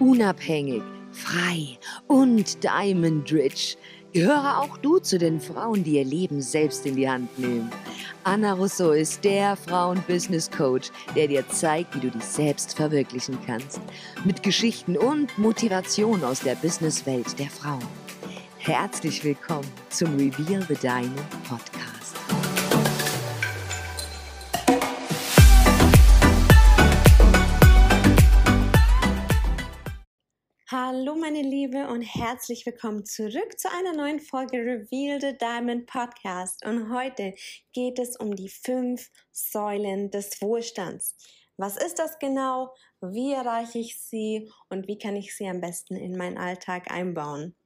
Unabhängig, frei und Diamond Rich. Gehöre auch du zu den Frauen, die ihr Leben selbst in die Hand nehmen. Anna Rousseau ist der Frauen-Business-Coach, der dir zeigt, wie du dich selbst verwirklichen kannst. Mit Geschichten und Motivation aus der Businesswelt der Frauen. Herzlich willkommen zum Reveal the Diamond Podcast. Hallo meine Liebe und herzlich willkommen zurück zu einer neuen Folge Reveal the Diamond Podcast. Und heute geht es um die fünf Säulen des Wohlstands. Was ist das genau? Wie erreiche ich sie und wie kann ich sie am besten in meinen Alltag einbauen?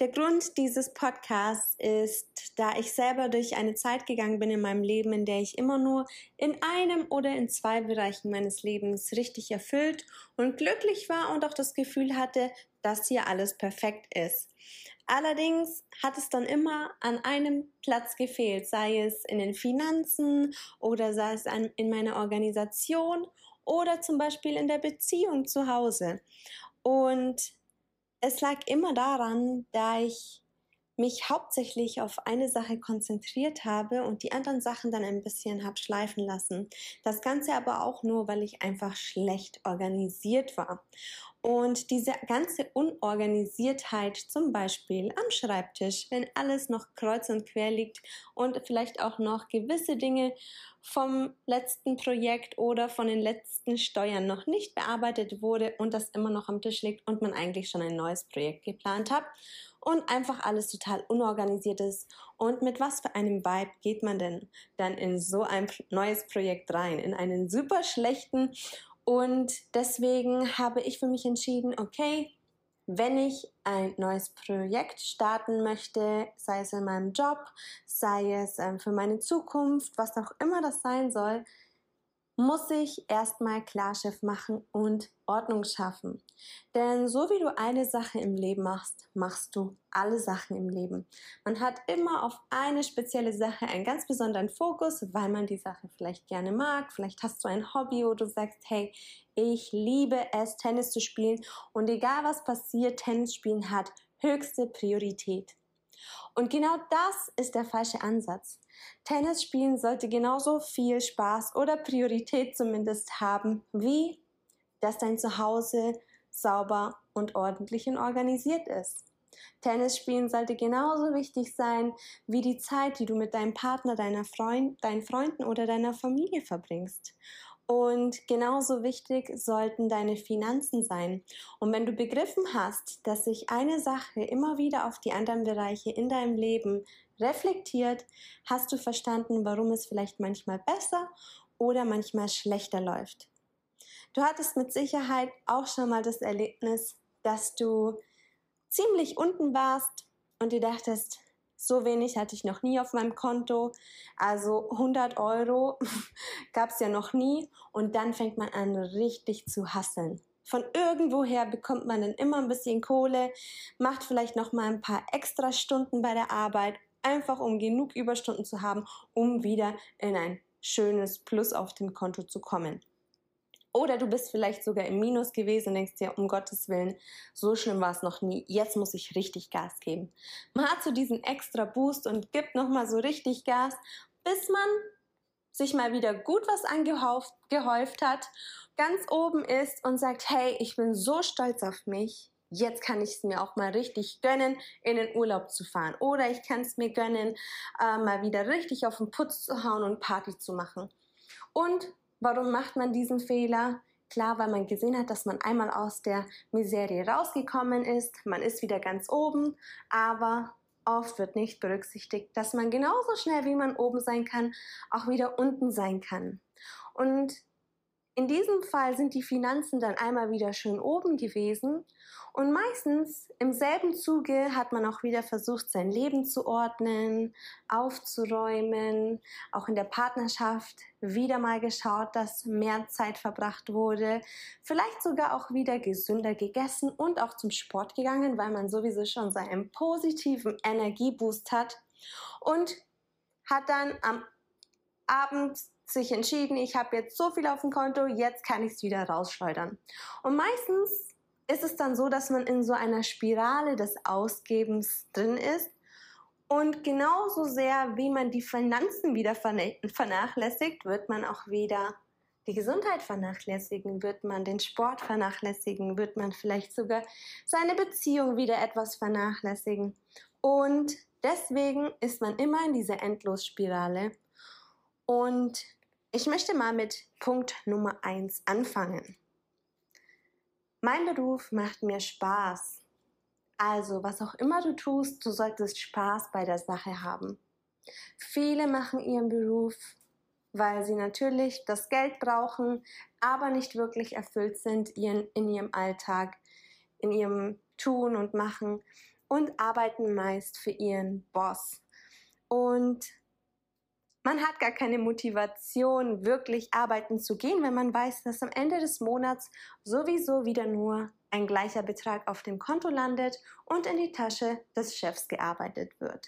Der Grund dieses Podcasts ist, da ich selber durch eine Zeit gegangen bin in meinem Leben, in der ich immer nur in einem oder in zwei Bereichen meines Lebens richtig erfüllt und glücklich war und auch das Gefühl hatte, dass hier alles perfekt ist. Allerdings hat es dann immer an einem Platz gefehlt, sei es in den Finanzen oder sei es in meiner Organisation oder zum Beispiel in der Beziehung zu Hause. Und es lag immer daran, da ich mich hauptsächlich auf eine Sache konzentriert habe und die anderen Sachen dann ein bisschen habe schleifen lassen. Das Ganze aber auch nur, weil ich einfach schlecht organisiert war. Und diese ganze Unorganisiertheit, zum Beispiel am Schreibtisch, wenn alles noch kreuz und quer liegt und vielleicht auch noch gewisse Dinge vom letzten Projekt oder von den letzten Steuern noch nicht bearbeitet wurde und das immer noch am Tisch liegt und man eigentlich schon ein neues Projekt geplant hat und einfach alles total unorganisiert ist. Und mit was für einem Vibe geht man denn dann in so ein neues Projekt rein? In einen super schlechten und deswegen habe ich für mich entschieden, okay, wenn ich ein neues Projekt starten möchte, sei es in meinem Job, sei es ähm, für meine Zukunft, was auch immer das sein soll, muss ich erstmal Klarschiff machen und Ordnung schaffen. Denn so wie du eine Sache im Leben machst, machst du alle Sachen im Leben. Man hat immer auf eine spezielle Sache einen ganz besonderen Fokus, weil man die Sache vielleicht gerne mag. Vielleicht hast du ein Hobby, wo du sagst, hey, ich liebe es, Tennis zu spielen und egal was passiert, Tennis spielen hat höchste Priorität. Und genau das ist der falsche Ansatz. Tennis spielen sollte genauso viel Spaß oder Priorität zumindest haben, wie dass dein Zuhause sauber und ordentlich und organisiert ist. Tennis spielen sollte genauso wichtig sein wie die Zeit, die du mit deinem Partner, deiner Freund, deinen Freunden oder deiner Familie verbringst. Und genauso wichtig sollten deine Finanzen sein. Und wenn du begriffen hast, dass sich eine Sache immer wieder auf die anderen Bereiche in deinem Leben reflektiert, hast du verstanden, warum es vielleicht manchmal besser oder manchmal schlechter läuft. Du hattest mit Sicherheit auch schon mal das Erlebnis, dass du ziemlich unten warst und dir dachtest, so wenig hatte ich noch nie auf meinem Konto. Also 100 Euro gab es ja noch nie. Und dann fängt man an, richtig zu hasseln. Von irgendwoher bekommt man dann immer ein bisschen Kohle, macht vielleicht noch mal ein paar extra Stunden bei der Arbeit, einfach um genug Überstunden zu haben, um wieder in ein schönes Plus auf dem Konto zu kommen. Oder du bist vielleicht sogar im Minus gewesen und denkst dir, um Gottes Willen, so schlimm war es noch nie. Jetzt muss ich richtig Gas geben. Man hat so diesen extra Boost und gibt nochmal so richtig Gas, bis man sich mal wieder gut was angehäuft hat, ganz oben ist und sagt, hey, ich bin so stolz auf mich. Jetzt kann ich es mir auch mal richtig gönnen, in den Urlaub zu fahren. Oder ich kann es mir gönnen, äh, mal wieder richtig auf den Putz zu hauen und Party zu machen. Und Warum macht man diesen Fehler? Klar, weil man gesehen hat, dass man einmal aus der Miserie rausgekommen ist, man ist wieder ganz oben, aber oft wird nicht berücksichtigt, dass man genauso schnell wie man oben sein kann, auch wieder unten sein kann. Und in diesem Fall sind die Finanzen dann einmal wieder schön oben gewesen und meistens im selben Zuge hat man auch wieder versucht, sein Leben zu ordnen, aufzuräumen, auch in der Partnerschaft wieder mal geschaut, dass mehr Zeit verbracht wurde, vielleicht sogar auch wieder gesünder gegessen und auch zum Sport gegangen, weil man sowieso schon seinen positiven Energieboost hat und hat dann am Abend sich entschieden, ich habe jetzt so viel auf dem Konto, jetzt kann ich es wieder rausschleudern. Und meistens ist es dann so, dass man in so einer Spirale des Ausgebens drin ist. Und genauso sehr, wie man die Finanzen wieder vernachlässigt, wird man auch wieder die Gesundheit vernachlässigen, wird man den Sport vernachlässigen, wird man vielleicht sogar seine Beziehung wieder etwas vernachlässigen. Und deswegen ist man immer in dieser Endlosspirale. Und ich möchte mal mit Punkt Nummer eins anfangen. Mein Beruf macht mir Spaß. Also, was auch immer du tust, du solltest Spaß bei der Sache haben. Viele machen ihren Beruf, weil sie natürlich das Geld brauchen, aber nicht wirklich erfüllt sind in ihrem Alltag, in ihrem Tun und Machen und arbeiten meist für ihren Boss. Und man hat gar keine Motivation, wirklich arbeiten zu gehen, wenn man weiß, dass am Ende des Monats sowieso wieder nur ein gleicher Betrag auf dem Konto landet und in die Tasche des Chefs gearbeitet wird.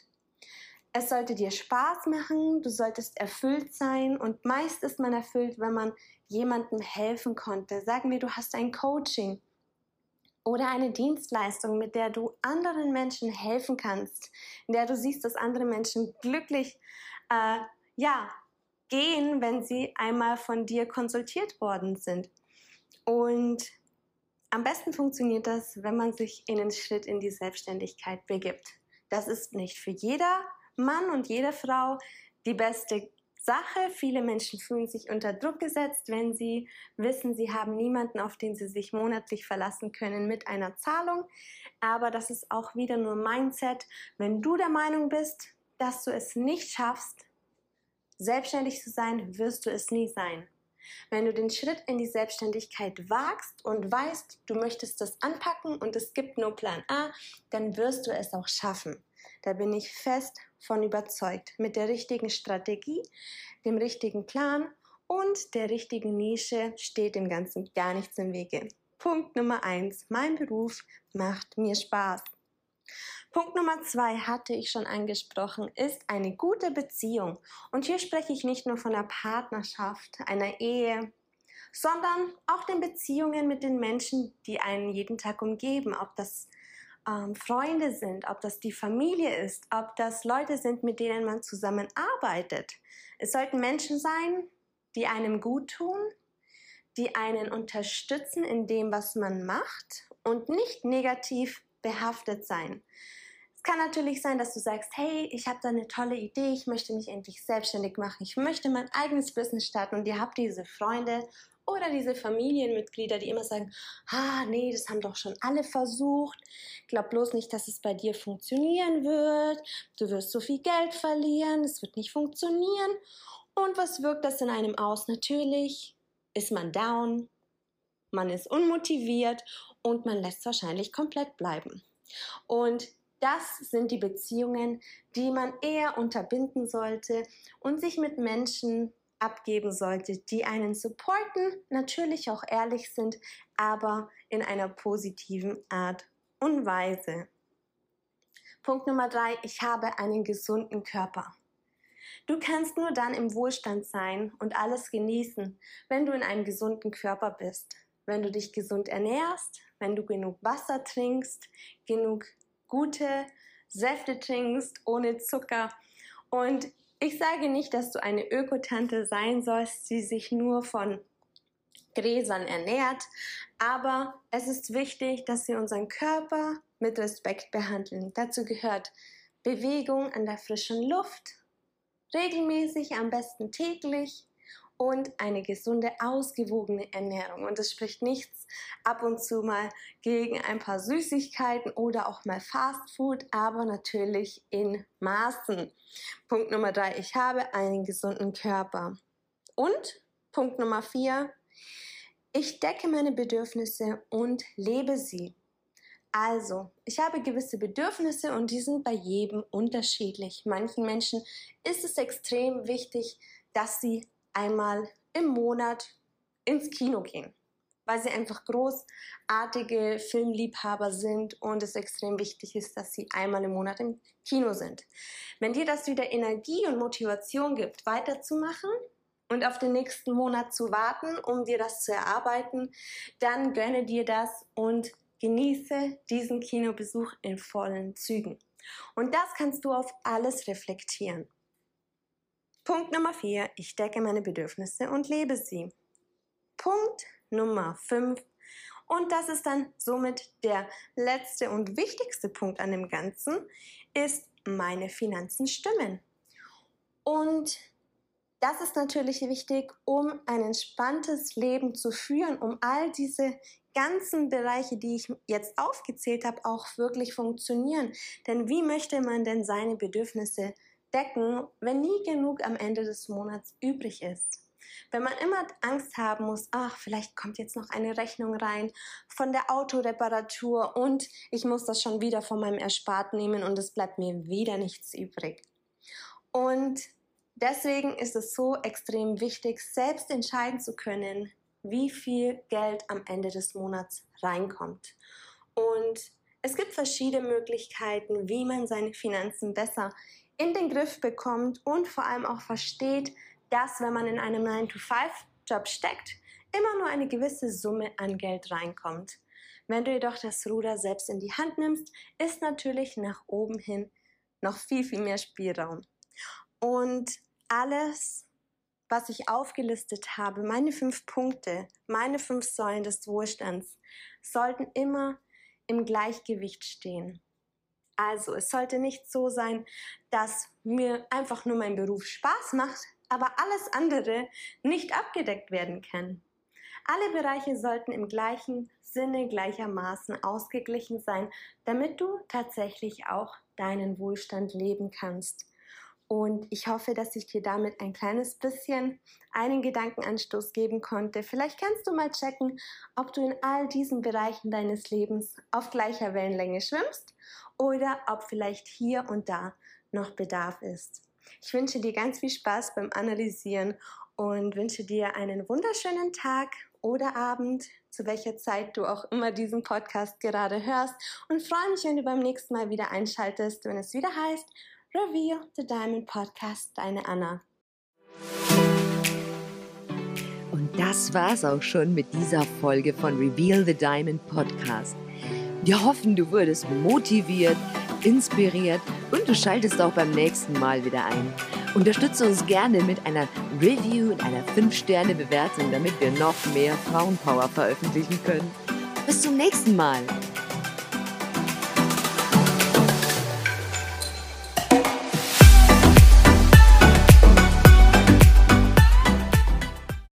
Es sollte dir Spaß machen, du solltest erfüllt sein und meist ist man erfüllt, wenn man jemandem helfen konnte. Sagen wir, du hast ein Coaching oder eine Dienstleistung, mit der du anderen Menschen helfen kannst, in der du siehst, dass andere Menschen glücklich äh, ja, gehen, wenn sie einmal von dir konsultiert worden sind. Und am besten funktioniert das, wenn man sich in den Schritt in die Selbstständigkeit begibt. Das ist nicht für jeder Mann und jede Frau die beste Sache. Viele Menschen fühlen sich unter Druck gesetzt, wenn sie wissen, sie haben niemanden, auf den sie sich monatlich verlassen können mit einer Zahlung. Aber das ist auch wieder nur Mindset. Wenn du der Meinung bist, dass du es nicht schaffst, Selbstständig zu sein wirst du es nie sein. Wenn du den Schritt in die Selbstständigkeit wagst und weißt, du möchtest das anpacken und es gibt nur Plan A, dann wirst du es auch schaffen. Da bin ich fest von überzeugt. Mit der richtigen Strategie, dem richtigen Plan und der richtigen Nische steht dem Ganzen gar nichts im Wege. Punkt Nummer eins: Mein Beruf macht mir Spaß. Punkt Nummer zwei hatte ich schon angesprochen, ist eine gute Beziehung. Und hier spreche ich nicht nur von der Partnerschaft, einer Ehe, sondern auch den Beziehungen mit den Menschen, die einen jeden Tag umgeben, ob das ähm, Freunde sind, ob das die Familie ist, ob das Leute sind, mit denen man zusammenarbeitet. Es sollten Menschen sein, die einem gut tun, die einen unterstützen in dem, was man macht und nicht negativ behaftet sein. Es kann natürlich sein, dass du sagst, hey, ich habe da eine tolle Idee, ich möchte mich endlich selbstständig machen, ich möchte mein eigenes Business starten und ihr habt diese Freunde oder diese Familienmitglieder, die immer sagen, ah, nee, das haben doch schon alle versucht. Glaub bloß nicht, dass es bei dir funktionieren wird. Du wirst so viel Geld verlieren, es wird nicht funktionieren. Und was wirkt das in einem aus? Natürlich ist man down, man ist unmotiviert und man lässt wahrscheinlich komplett bleiben. Und das sind die Beziehungen, die man eher unterbinden sollte und sich mit Menschen abgeben sollte, die einen supporten, natürlich auch ehrlich sind, aber in einer positiven Art und Weise. Punkt Nummer drei, ich habe einen gesunden Körper. Du kannst nur dann im Wohlstand sein und alles genießen, wenn du in einem gesunden Körper bist, wenn du dich gesund ernährst, wenn du genug Wasser trinkst, genug gute Säfte trinkst, ohne Zucker. Und ich sage nicht, dass du eine Ökotante sein sollst, die sich nur von Gräsern ernährt, aber es ist wichtig, dass wir unseren Körper mit Respekt behandeln. Dazu gehört Bewegung an der frischen Luft, regelmäßig, am besten täglich und eine gesunde, ausgewogene Ernährung. Und es spricht nichts ab und zu mal gegen ein paar Süßigkeiten oder auch mal Fast Food, aber natürlich in Maßen. Punkt Nummer drei, ich habe einen gesunden Körper. Und Punkt Nummer vier, ich decke meine Bedürfnisse und lebe sie. Also, ich habe gewisse Bedürfnisse und die sind bei jedem unterschiedlich. Manchen Menschen ist es extrem wichtig, dass sie einmal im Monat ins Kino gehen, weil sie einfach großartige Filmliebhaber sind und es extrem wichtig ist, dass sie einmal im Monat im Kino sind. Wenn dir das wieder Energie und Motivation gibt, weiterzumachen, und auf den nächsten Monat zu warten, um dir das zu erarbeiten, dann gönne dir das und genieße diesen Kinobesuch in vollen Zügen. Und das kannst du auf alles reflektieren. Punkt Nummer 4. Ich decke meine Bedürfnisse und lebe sie. Punkt Nummer 5. Und das ist dann somit der letzte und wichtigste Punkt an dem Ganzen, ist meine Finanzen stimmen. Und das ist natürlich wichtig, um ein entspanntes Leben zu führen, um all diese ganzen Bereiche, die ich jetzt aufgezählt habe, auch wirklich funktionieren. Denn wie möchte man denn seine Bedürfnisse decken, wenn nie genug am Ende des Monats übrig ist? Wenn man immer Angst haben muss, ach, vielleicht kommt jetzt noch eine Rechnung rein von der Autoreparatur und ich muss das schon wieder von meinem Erspart nehmen und es bleibt mir wieder nichts übrig. Und deswegen ist es so extrem wichtig, selbst entscheiden zu können, wie viel Geld am Ende des Monats reinkommt. Und es gibt verschiedene Möglichkeiten, wie man seine Finanzen besser in den Griff bekommt und vor allem auch versteht, dass wenn man in einem 9-to-5-Job steckt, immer nur eine gewisse Summe an Geld reinkommt. Wenn du jedoch das Ruder selbst in die Hand nimmst, ist natürlich nach oben hin noch viel, viel mehr Spielraum. Und alles, was ich aufgelistet habe, meine fünf Punkte, meine fünf Säulen des Wohlstands, sollten immer im Gleichgewicht stehen. Also es sollte nicht so sein, dass mir einfach nur mein Beruf Spaß macht, aber alles andere nicht abgedeckt werden kann. Alle Bereiche sollten im gleichen Sinne gleichermaßen ausgeglichen sein, damit du tatsächlich auch deinen Wohlstand leben kannst. Und ich hoffe, dass ich dir damit ein kleines bisschen einen Gedankenanstoß geben konnte. Vielleicht kannst du mal checken, ob du in all diesen Bereichen deines Lebens auf gleicher Wellenlänge schwimmst oder ob vielleicht hier und da noch Bedarf ist. Ich wünsche dir ganz viel Spaß beim Analysieren und wünsche dir einen wunderschönen Tag oder Abend, zu welcher Zeit du auch immer diesen Podcast gerade hörst und freue mich, wenn du beim nächsten Mal wieder einschaltest, wenn es wieder heißt, Reveal the Diamond Podcast, deine Anna. Und das war's auch schon mit dieser Folge von Reveal the Diamond Podcast. Wir hoffen, du wurdest motiviert, inspiriert und du schaltest auch beim nächsten Mal wieder ein. Unterstütze uns gerne mit einer Review und einer 5-Sterne-Bewertung, damit wir noch mehr Frauenpower veröffentlichen können. Bis zum nächsten Mal.